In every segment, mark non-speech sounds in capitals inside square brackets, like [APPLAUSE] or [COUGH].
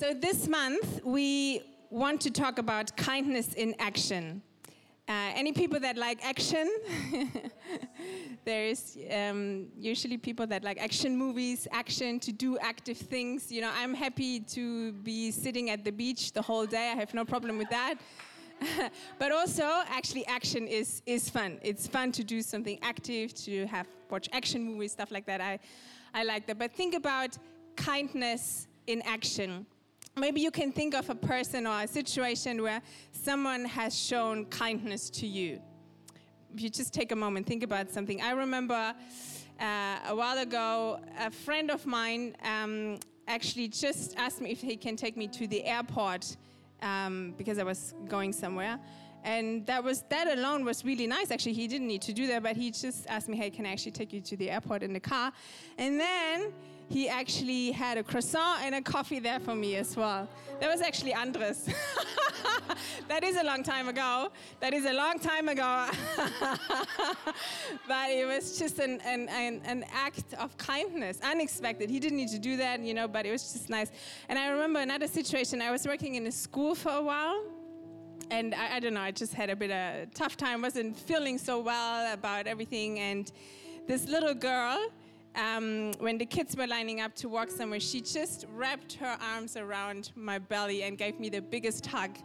So, this month we want to talk about kindness in action. Uh, any people that like action? [LAUGHS] There's um, usually people that like action movies, action to do active things. You know, I'm happy to be sitting at the beach the whole day. I have no problem with that. [LAUGHS] but also, actually, action is is fun. It's fun to do something active, to have watch action movies, stuff like that. I I like that. But think about kindness in action maybe you can think of a person or a situation where someone has shown kindness to you. If you just take a moment, think about something. I remember uh, a while ago, a friend of mine um, actually just asked me if he can take me to the airport um, because I was going somewhere. And that was that alone was really nice. Actually, he didn't need to do that, but he just asked me, "Hey, can I actually take you to the airport in the car?" And then he actually had a croissant and a coffee there for me as well. That was actually Andres. [LAUGHS] that is a long time ago. That is a long time ago. [LAUGHS] but it was just an, an, an, an, act of kindness, unexpected. He didn't need to do that, you know, but it was just nice. And I remember another situation. I was working in a school for a while. And I, I don't know, I just had a bit of a tough time, wasn't feeling so well about everything. And this little girl, um, when the kids were lining up to walk somewhere, she just wrapped her arms around my belly and gave me the biggest hug.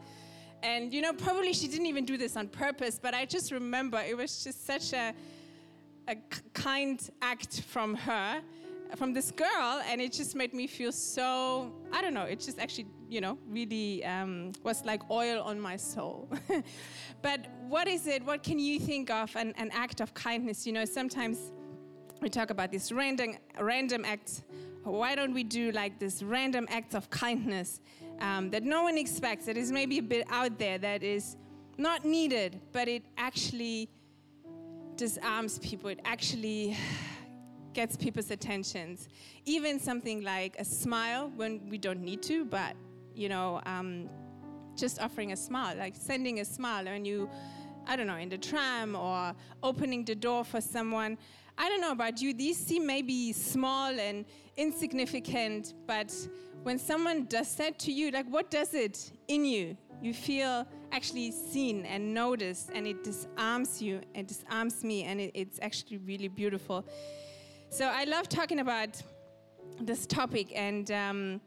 And you know, probably she didn't even do this on purpose, but I just remember it was just such a, a kind act from her, from this girl, and it just made me feel so, I don't know, it just actually, you know, really um, was like oil on my soul. [LAUGHS] but what is it? What can you think of an, an act of kindness? You know, sometimes we talk about these random, random acts. Why don't we do like this random acts of kindness um, that no one expects, that is maybe a bit out there, that is not needed, but it actually disarms people. It actually gets people's attentions. Even something like a smile when we don't need to, but you know, um, just offering a smile, like sending a smile when you, I don't know, in the tram or opening the door for someone. I don't know about you, these seem maybe small and insignificant, but when someone does that to you, like what does it in you? You feel actually seen and noticed, and it disarms you, it disarms me, and it, it's actually really beautiful. So I love talking about this topic, and um,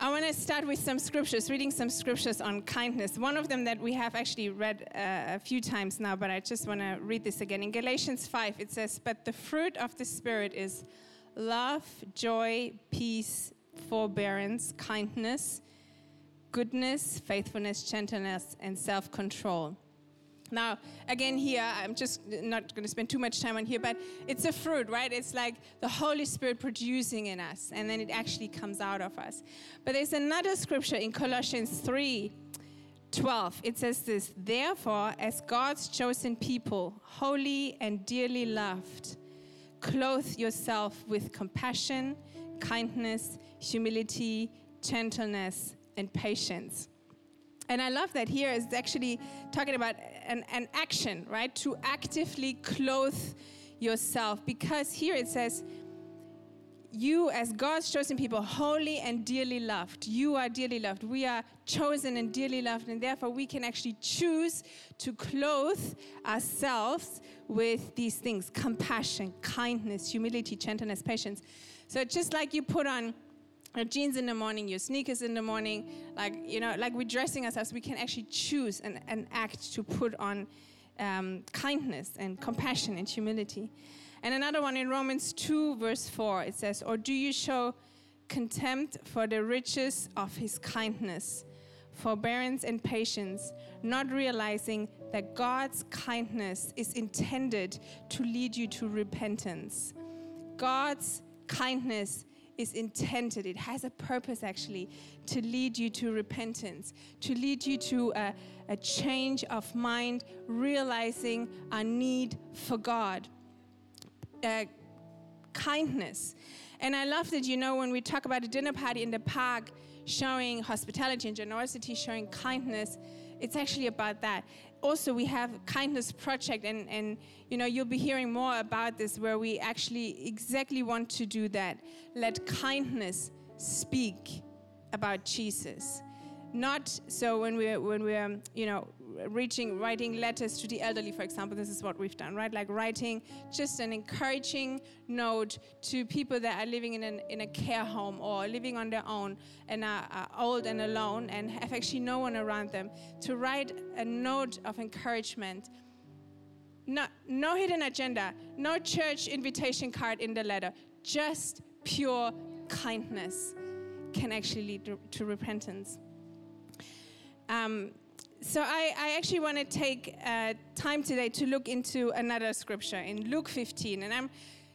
I want to start with some scriptures, reading some scriptures on kindness. One of them that we have actually read uh, a few times now, but I just want to read this again. In Galatians 5, it says, But the fruit of the Spirit is love, joy, peace, forbearance, kindness, goodness, faithfulness, gentleness, and self control. Now, again, here, I'm just not going to spend too much time on here, but it's a fruit, right? It's like the Holy Spirit producing in us, and then it actually comes out of us. But there's another scripture in Colossians 3 12. It says this Therefore, as God's chosen people, holy and dearly loved, clothe yourself with compassion, kindness, humility, gentleness, and patience. And I love that here is actually talking about an, an action, right? To actively clothe yourself. Because here it says, you, as God's chosen people, holy and dearly loved. You are dearly loved. We are chosen and dearly loved, and therefore we can actually choose to clothe ourselves with these things compassion, kindness, humility, gentleness, patience. So just like you put on your jeans in the morning, your sneakers in the morning, like you know, like we're dressing ourselves, we can actually choose an, an act to put on um, kindness and compassion and humility. And another one in Romans 2, verse 4, it says, Or do you show contempt for the riches of his kindness, forbearance, and patience, not realizing that God's kindness is intended to lead you to repentance? God's kindness is intended, it has a purpose actually to lead you to repentance, to lead you to a, a change of mind, realizing our need for God. Uh, kindness. And I love that, you know, when we talk about a dinner party in the park, showing hospitality and generosity, showing kindness, it's actually about that. Also, we have kindness project, and, and you know you'll be hearing more about this, where we actually exactly want to do that. Let kindness speak about Jesus. Not so when we're when we're you know reaching writing letters to the elderly, for example. This is what we've done, right? Like writing just an encouraging note to people that are living in an, in a care home or living on their own and are, are old and alone and have actually no one around them. To write a note of encouragement. No, no hidden agenda, no church invitation card in the letter, just pure kindness can actually lead to, to repentance. Um, so I, I, actually want to take uh, time today to look into another scripture in Luke 15, and I'm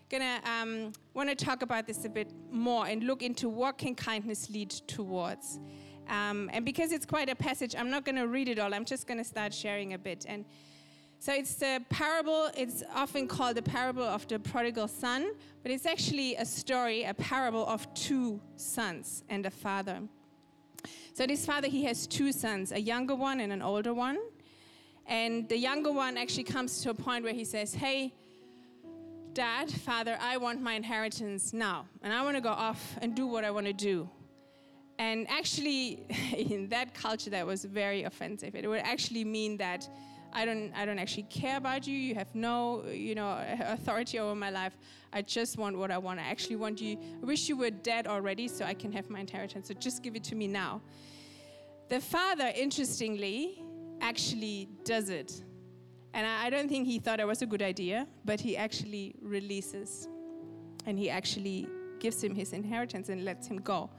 gonna um, want to talk about this a bit more and look into what can kindness lead towards. Um, and because it's quite a passage, I'm not to read it all. I'm just to start sharing a bit. And so it's the parable. It's often called the parable of the prodigal son, but it's actually a story, a parable of two sons and a father. So this father, he has two sons, a younger one and an older one. And the younger one actually comes to a point where he says, Hey, Dad, Father, I want my inheritance now. And I want to go off and do what I want to do. And actually, [LAUGHS] in that culture, that was very offensive. It would actually mean that I don't, I don't actually care about you. You have no, you know, authority over my life. I just want what I want. I actually want you. I wish you were dead already so I can have my inheritance. So just give it to me now. The father, interestingly, actually does it. And I, I don't think he thought it was a good idea, but he actually releases and he actually gives him his inheritance and lets him go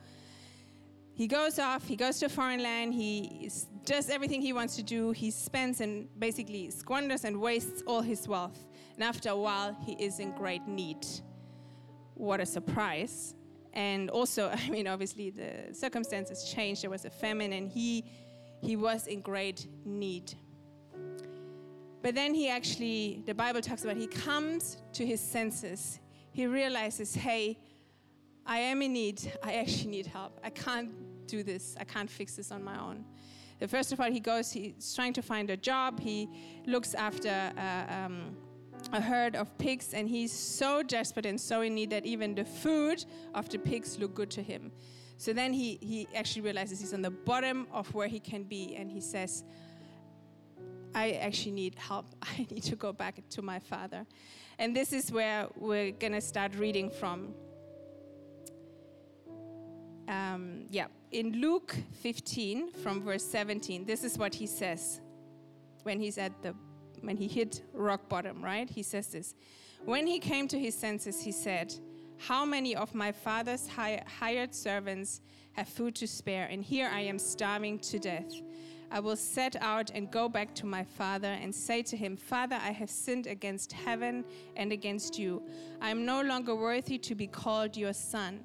he goes off, he goes to a foreign land, he does everything he wants to do, he spends and basically squanders and wastes all his wealth. And after a while, he is in great need. What a surprise. And also, [LAUGHS] I mean, obviously, the circumstances changed. There was a famine, and he, he was in great need. But then he actually, the Bible talks about, he comes to his senses. He realizes, hey, I am in need. I actually need help. I can't do this. I can't fix this on my own. First of all, he goes, he's trying to find a job. He looks after uh, um, a herd of pigs, and he's so desperate and so in need that even the food of the pigs look good to him. So then he, he actually realizes he's on the bottom of where he can be, and he says, I actually need help. [LAUGHS] I need to go back to my father. And this is where we're going to start reading from. Um, yeah in Luke 15 from verse 17, this is what he says when he's at the when he hit rock bottom, right? He says this. When he came to his senses, he said, "How many of my father's hired servants have food to spare, and here I am starving to death?" I will set out and go back to my father and say to him, Father, I have sinned against heaven and against you. I am no longer worthy to be called your son.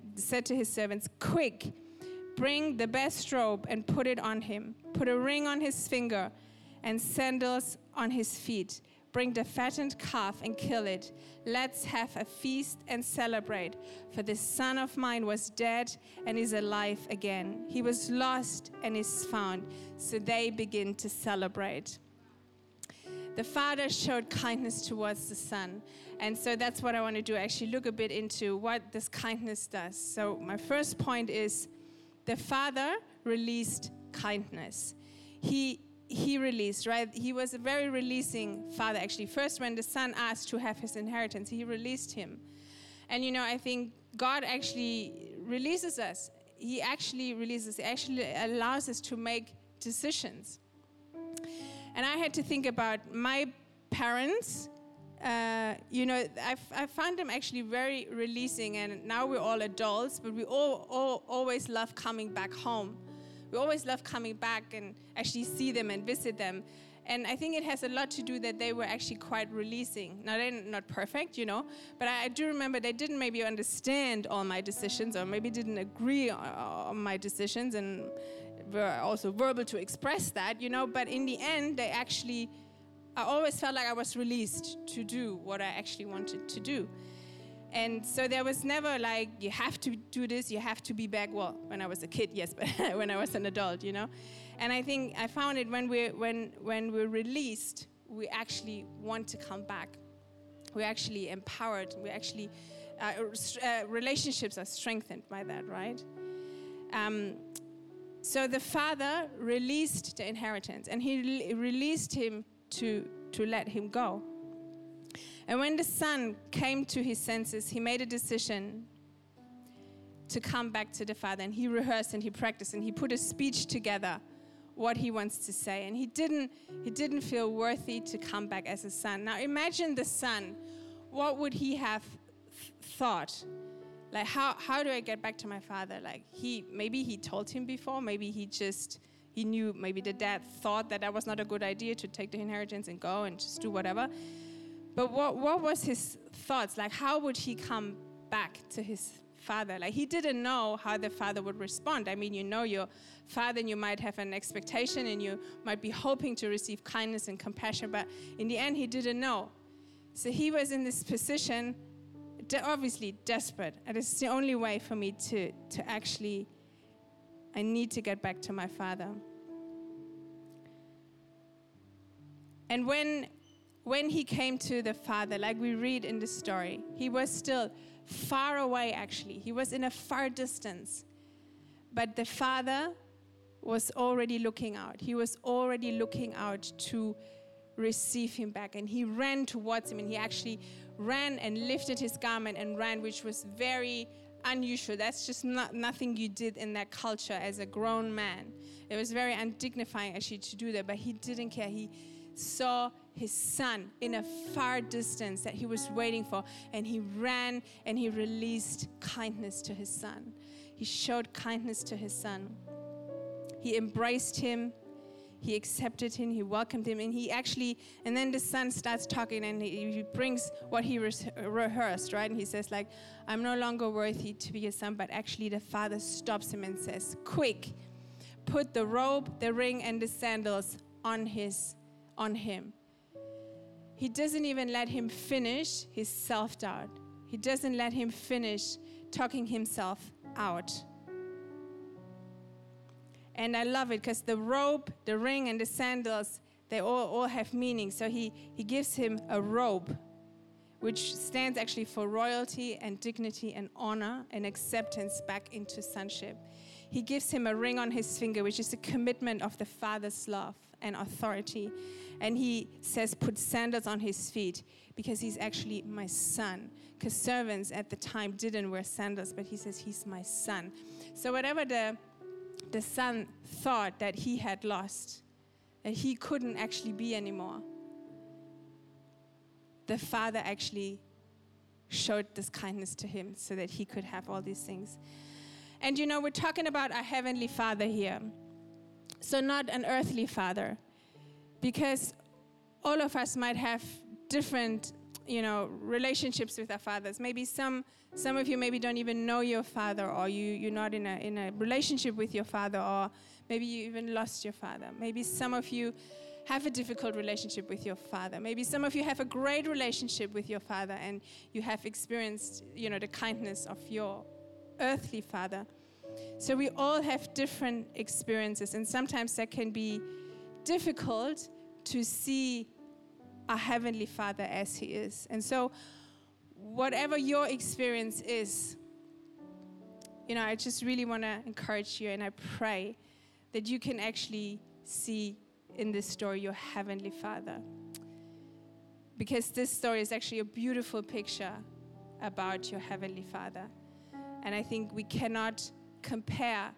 said to his servants, Quick, bring the best robe and put it on him. Put a ring on his finger and sandals on his feet. Bring the fattened calf and kill it. Let's have a feast and celebrate. For this son of mine was dead and is alive again. He was lost and is found. So they begin to celebrate. The father showed kindness towards the son. And so that's what I want to do actually look a bit into what this kindness does. So, my first point is the father released kindness. He he released, right? He was a very releasing father, actually. First, when the son asked to have his inheritance, he released him. And you know, I think God actually releases us. He actually releases, he actually allows us to make decisions. And I had to think about my parents uh, you know, I, I found them actually very releasing, and now we're all adults, but we all, all always love coming back home. We always love coming back and actually see them and visit them. And I think it has a lot to do that they were actually quite releasing. Now, they're not perfect, you know, but I, I do remember they didn't maybe understand all my decisions or maybe didn't agree on, on my decisions and were also verbal to express that, you know, but in the end, they actually, I always felt like I was released to do what I actually wanted to do. And so there was never like, you have to do this, you have to be back. Well, when I was a kid, [LAUGHS] yes, but [LAUGHS] when I was an adult, you know. And I think I found it when we're, when, when we're released, we actually want to come back. We're actually empowered. We actually, uh, uh, relationships are strengthened by that, right? Um, so the father released the inheritance and he released him to, to let him go. And when the son came to his senses, he made a decision to come back to the father. And he rehearsed and he practiced and he put a speech together what he wants to say. And he didn't, he didn't feel worthy to come back as a son. Now imagine the son. What would he have th- thought? Like, how, how do I get back to my father? Like, he, maybe he told him before, maybe he just, he knew, maybe the dad thought that that was not a good idea to take the inheritance and go and just do whatever. But what, what was his thoughts? Like, how would he come back to his father? Like, he didn't know how the father would respond. I mean, you know your father, and you might have an expectation, and you might be hoping to receive kindness and compassion, but in the end, he didn't know. So he was in this position, obviously desperate. And it's the only way for me to, to actually, I need to get back to my father. And when when he came to the Father, like we read in the story, he was still far away, actually. He was in a far distance. But the Father was already looking out. He was already looking out to receive him back. And he ran towards him, and he actually ran and lifted his garment and ran, which was very unusual. That's just not, nothing you did in that culture as a grown man. It was very undignifying actually to do that, but he didn't care. He saw his son in a far distance that he was waiting for, and he ran and he released kindness to his son. He showed kindness to his son. He embraced him, he accepted him, he welcomed him, and he actually, and then the son starts talking and he, he brings what he re- rehearsed, right? And he says, like, I'm no longer worthy to be your son, but actually the father stops him and says, Quick, put the robe, the ring, and the sandals on his on him he doesn't even let him finish his self doubt. He doesn't let him finish talking himself out. And I love it because the robe, the ring, and the sandals, they all, all have meaning. So he, he gives him a robe, which stands actually for royalty and dignity and honor and acceptance back into sonship. He gives him a ring on his finger, which is a commitment of the Father's love and authority. And he says, Put sandals on his feet because he's actually my son. Because servants at the time didn't wear sandals, but he says, He's my son. So, whatever the, the son thought that he had lost, that he couldn't actually be anymore, the father actually showed this kindness to him so that he could have all these things. And you know, we're talking about our heavenly father here. So, not an earthly father because all of us might have different you know relationships with our fathers. Maybe some some of you maybe don't even know your father or you you're not in a in a relationship with your father or maybe you even lost your father. Maybe some of you have a difficult relationship with your father. Maybe some of you have a great relationship with your father and you have experienced you know the kindness of your earthly father. So we all have different experiences and sometimes that can be difficult to see a Heavenly Father as He is. And so, whatever your experience is, you know, I just really want to encourage you and I pray that you can actually see in this story your Heavenly Father. Because this story is actually a beautiful picture about your Heavenly Father. And I think we cannot compare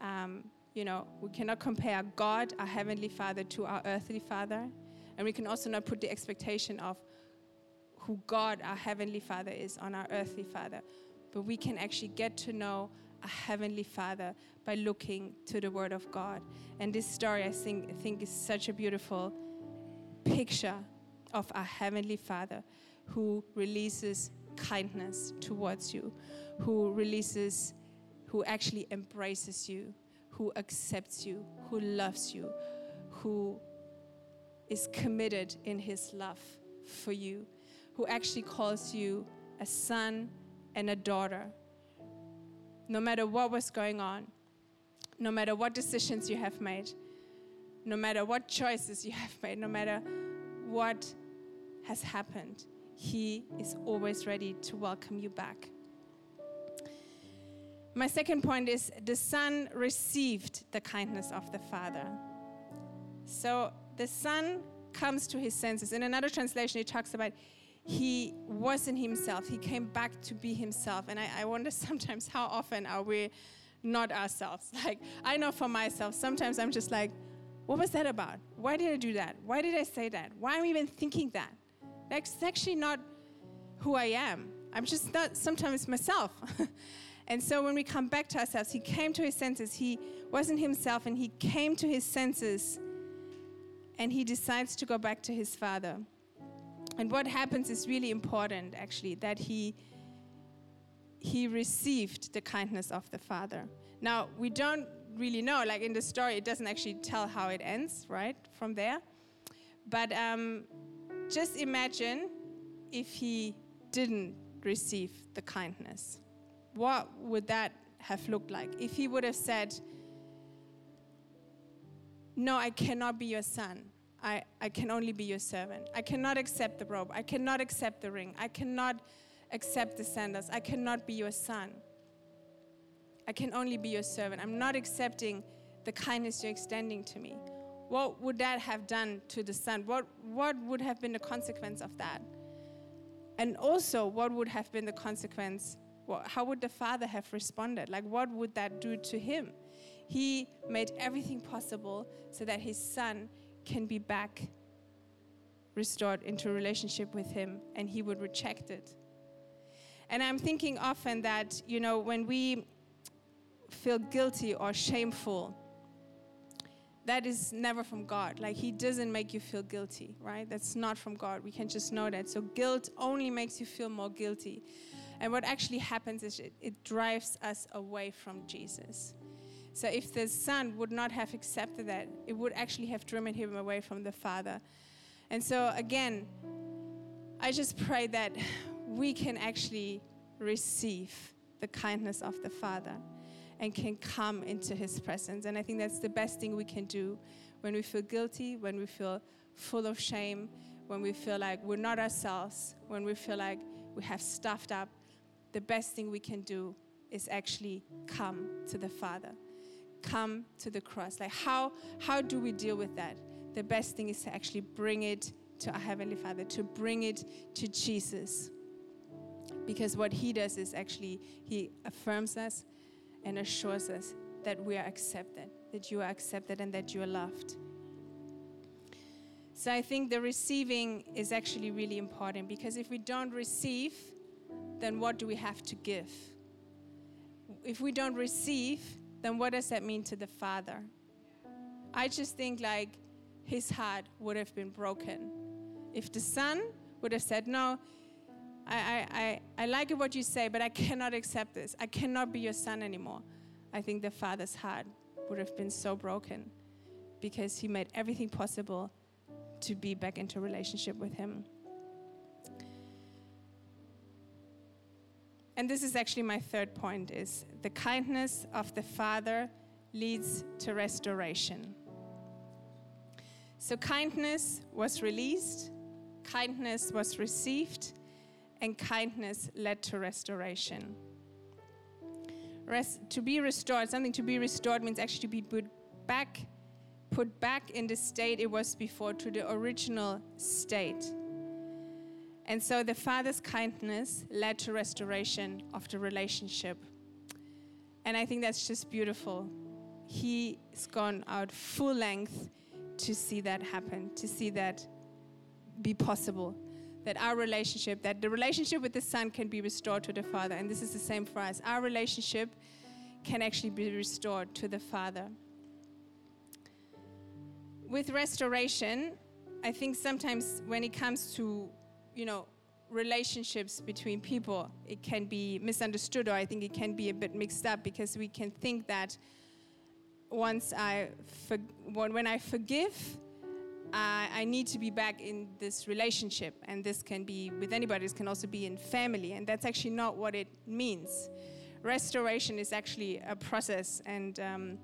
um, you know, we cannot compare God, our Heavenly Father, to our earthly Father. And we can also not put the expectation of who God, our Heavenly Father, is on our earthly Father. But we can actually get to know a Heavenly Father by looking to the Word of God. And this story, I think, I think is such a beautiful picture of our Heavenly Father who releases kindness towards you, who releases, who actually embraces you, who accepts you, who loves you, who is committed in His love for you, who actually calls you a son and a daughter. No matter what was going on, no matter what decisions you have made, no matter what choices you have made, no matter what has happened, He is always ready to welcome you back. My second point is the Son received the kindness of the Father. So the Son comes to his senses. In another translation, it talks about he wasn't himself. He came back to be himself. And I, I wonder [LAUGHS] sometimes how often are we not ourselves? Like, I know for myself, sometimes I'm just like, what was that about? Why did I do that? Why did I say that? Why am I even thinking that? That's actually not who I am. I'm just not sometimes myself. [LAUGHS] and so when we come back to ourselves, he came to his senses. He wasn't himself and he came to his senses and he decides to go back to his father. And what happens is really important actually that he he received the kindness of the father. Now, we don't really know like in the story it doesn't actually tell how it ends, right? From there. But um, just imagine if he didn't receive the kindness. What would that have looked like? If he would have said, No, I cannot be your son. I, I can only be your servant. I cannot accept the robe. I cannot accept the ring. I cannot accept the sandals. I cannot be your son. I can only be your servant. I'm not accepting the kindness you're extending to me. What would that have done to the son? What, what would have been the consequence of that? And also, what would have been the consequence? How would the father have responded? Like, what would that do to him? He made everything possible so that his son can be back restored into a relationship with him, and he would reject it. And I'm thinking often that, you know, when we feel guilty or shameful, that is never from God. Like, He doesn't make you feel guilty, right? That's not from God. We can just know that. So, guilt only makes you feel more guilty. And what actually happens is it, it drives us away from Jesus. So, if the Son would not have accepted that, it would actually have driven him away from the Father. And so, again, I just pray that we can actually receive the kindness of the Father and can come into His presence. And I think that's the best thing we can do when we feel guilty, when we feel full of shame, when we feel like we're not ourselves, when we feel like we have stuffed up. The best thing we can do is actually come to the Father, come to the cross. Like, how, how do we deal with that? The best thing is to actually bring it to our Heavenly Father, to bring it to Jesus. Because what He does is actually, He affirms us and assures us that we are accepted, that you are accepted, and that you are loved. So I think the receiving is actually really important because if we don't receive, then what do we have to give? If we don't receive, then what does that mean to the Father? I just think like his heart would have been broken. If the Son would have said, No, I, I, I I like what you say, but I cannot accept this. I cannot be your son anymore. I think the father's heart would have been so broken because he made everything possible to be back into relationship with him. And this is actually my third point is the kindness of the father leads to restoration. So kindness was released, kindness was received, and kindness led to restoration. Rest, to be restored, something to be restored means actually to be put back, put back in the state it was before, to the original state. And so the Father's kindness led to restoration of the relationship. And I think that's just beautiful. He's gone out full length to see that happen, to see that be possible that our relationship, that the relationship with the Son can be restored to the Father. And this is the same for us. Our relationship can actually be restored to the Father. With restoration, I think sometimes when it comes to, you know, relationships between people, it can be misunderstood, or I think it can be a bit mixed up because we can think that once I, for, when I forgive, I, I need to be back in this relationship, and this can be with anybody. This can also be in family, and that's actually not what it means. Restoration is actually a process, and um,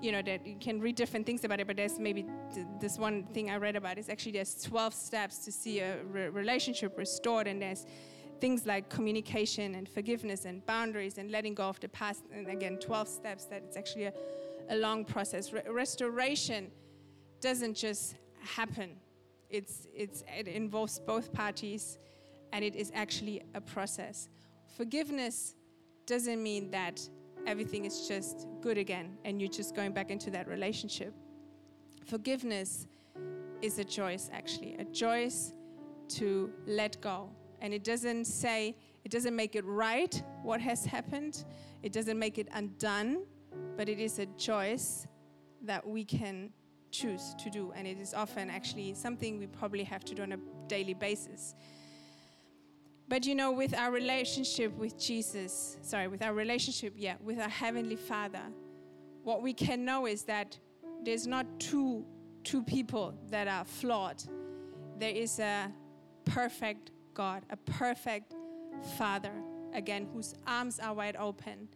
you know that you can read different things about it. But there's maybe th- this one thing I read about is actually there's 12 steps to see a re- relationship restored, and there's things like communication and forgiveness and boundaries and letting go of the past. And again, 12 steps. That it's actually a, a long process. Re- restoration doesn't just happen. It's, it's, it involves both parties and it is actually a process. Forgiveness doesn't mean that everything is just good again and you're just going back into that relationship. Forgiveness is a choice, actually, a choice to let go. And it doesn't say, it doesn't make it right what has happened, it doesn't make it undone, but it is a choice that we can choose to do. And it is often actually something we probably have to do on a daily basis. But you know, with our relationship with Jesus, sorry, with our relationship, yeah, with our Heavenly Father, what we can know is that there's not two, two people that are flawed. There is a perfect God, a perfect Father, again, whose arms are wide open,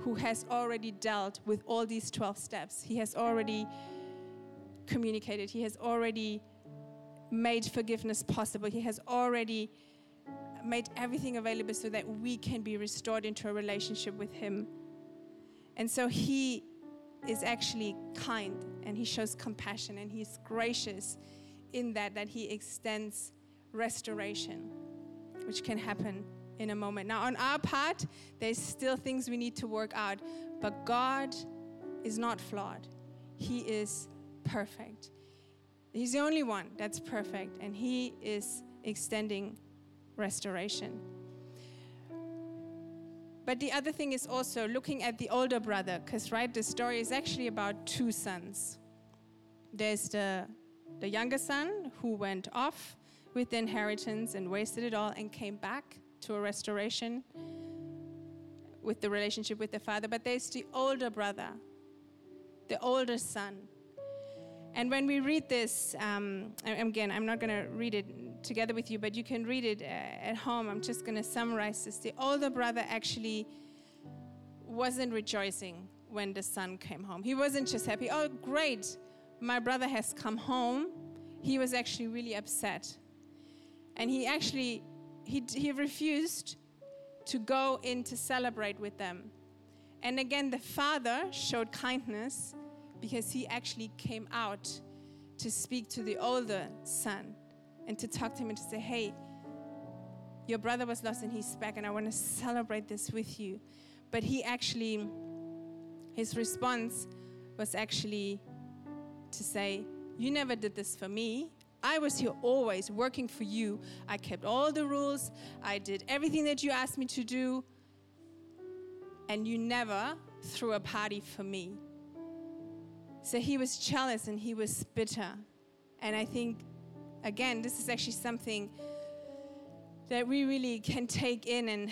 who has already dealt with all these 12 steps. He has already communicated. He has already made forgiveness possible. He has already made everything available so that we can be restored into a relationship with Him. And so He is actually kind and He shows compassion and He's gracious in that, that He extends restoration, which can happen in a moment. Now, on our part, there's still things we need to work out, but God is not flawed. He is perfect. He's the only one that's perfect, and He is extending restoration. But the other thing is also looking at the older brother, because, right, the story is actually about two sons. There's the, the younger son who went off with the inheritance and wasted it all and came back to a restoration with the relationship with the father. But there's the older brother, the older son, and when we read this, um, again, I'm not going to read it together with you, but you can read it uh, at home. I'm just going to summarize this. The older brother actually wasn't rejoicing when the son came home. He wasn't just happy, oh, great, my brother has come home. He was actually really upset. And he actually, he, he refused to go in to celebrate with them. And again, the father showed kindness because he actually came out to speak to the older son and to talk to him and to say, hey, your brother was lost and he's back, and I want to celebrate this with you. But he actually, his response was actually to say, You never did this for me. I was here always working for you. I kept all the rules, I did everything that you asked me to do, and you never threw a party for me. So he was jealous and he was bitter. And I think, again, this is actually something that we really can take in and,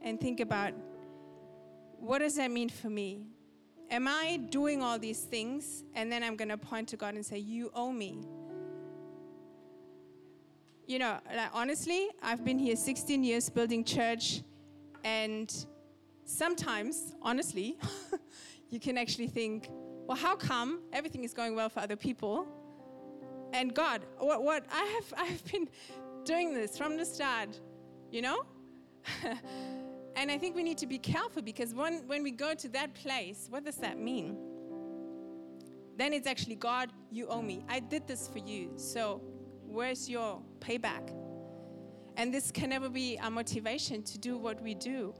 and think about what does that mean for me? Am I doing all these things and then I'm going to point to God and say, You owe me? You know, like, honestly, I've been here 16 years building church, and sometimes, honestly, [LAUGHS] you can actually think, well, how come everything is going well for other people? And God, what, what I have I have been doing this from the start, you know? [LAUGHS] and I think we need to be careful because when, when we go to that place, what does that mean? Then it's actually, God, you owe me. I did this for you. So where's your payback? And this can never be our motivation to do what we do.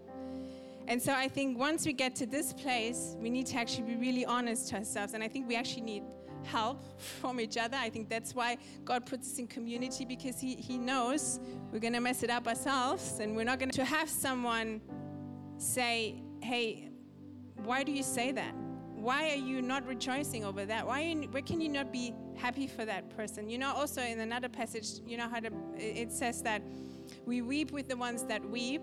And so I think once we get to this place, we need to actually be really honest to ourselves. And I think we actually need help [LAUGHS] from each other. I think that's why God puts us in community because He, he knows we're going to mess it up ourselves and we're not going to have someone say, hey, why do you say that? why are you not rejoicing over that? Why, why can you not be happy for that person? You know, also in another passage, you know how to, it says that we weep with the ones that weep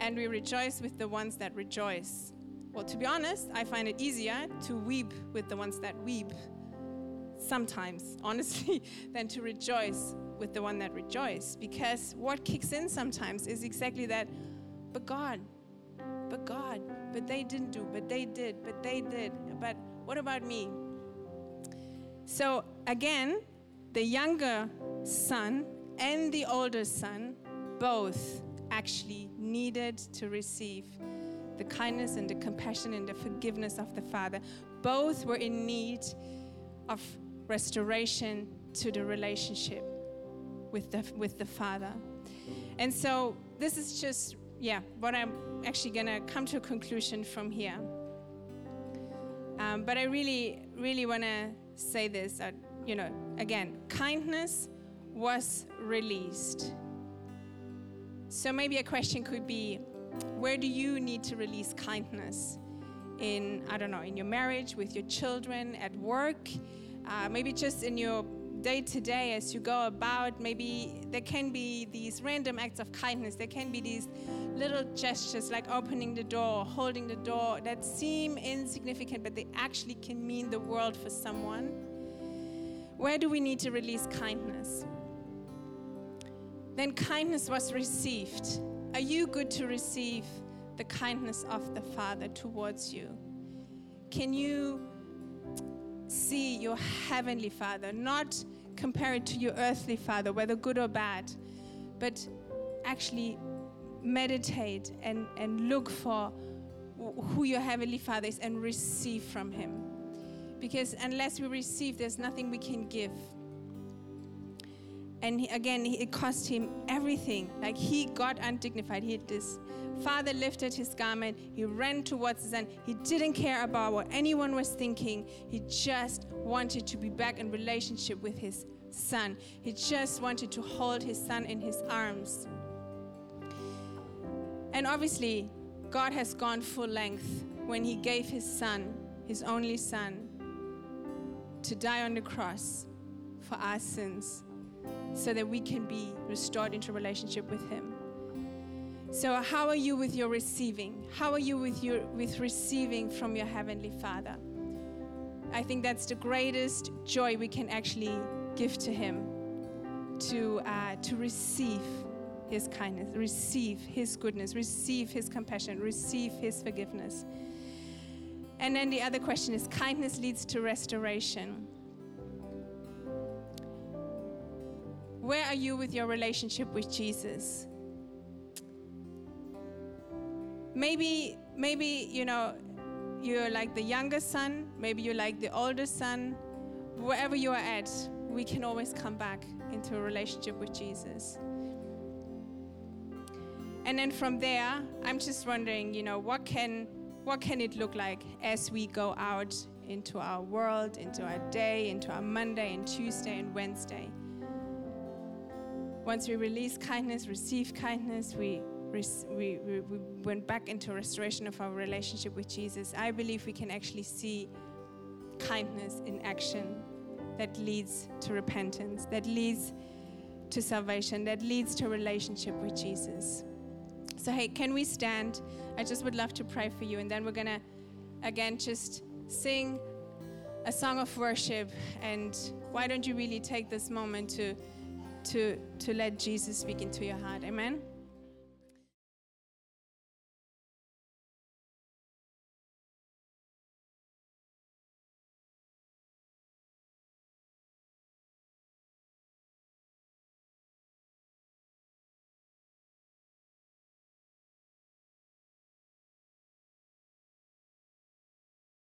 and we rejoice with the ones that rejoice. Well, to be honest, I find it easier to weep with the ones that weep sometimes, [LAUGHS] honestly, than to rejoice with the one that rejoice. Because what kicks in sometimes is exactly that, but God, but God, but they didn't do, but they did, but they did, but what about me? So again, the younger son and the older son both actually needed to receive the kindness and the compassion and the forgiveness of the Father. Both were in need of restoration to the relationship with the, with the Father. And so this is just, yeah, what I'm actually going to come to a conclusion from here. Um, but I really, really want to say this. Uh, you know, again, kindness was released. So maybe a question could be where do you need to release kindness? In, I don't know, in your marriage, with your children, at work, uh, maybe just in your day to day as you go about, maybe there can be these random acts of kindness. There can be these little gestures like opening the door, holding the door that seem insignificant, but they actually can mean the world for someone. Where do we need to release kindness? Then kindness was received. Are you good to receive the kindness of the Father towards you? Can you see your heavenly Father, not compare it to your earthly Father, whether good or bad, but actually meditate and, and look for who your heavenly Father is and receive from Him. Because unless we receive, there's nothing we can give. And he, again, it cost him everything. Like he got undignified. He this father lifted his garment. He ran towards his son. He didn't care about what anyone was thinking. He just wanted to be back in relationship with his son. He just wanted to hold his son in his arms. And obviously, God has gone full length when he gave his son, his only son, to die on the cross for our sins so that we can be restored into relationship with him. So how are you with your receiving? How are you with your with receiving from your heavenly Father? I think that's the greatest joy we can actually give to him to uh, to receive his kindness, receive his goodness, receive his compassion, receive his forgiveness. And then the other question is kindness leads to restoration. Where are you with your relationship with Jesus? Maybe, maybe, you know, you're like the younger son, maybe you're like the older son. Wherever you are at, we can always come back into a relationship with Jesus. And then from there, I'm just wondering, you know, what can what can it look like as we go out into our world, into our day, into our Monday and Tuesday and Wednesday? Once we release kindness, receive kindness, we, we, we, we went back into restoration of our relationship with Jesus. I believe we can actually see kindness in action that leads to repentance, that leads to salvation, that leads to relationship with Jesus. So, hey, can we stand? I just would love to pray for you, and then we're going to, again, just sing a song of worship. And why don't you really take this moment to to, to let Jesus speak into your heart. Amen.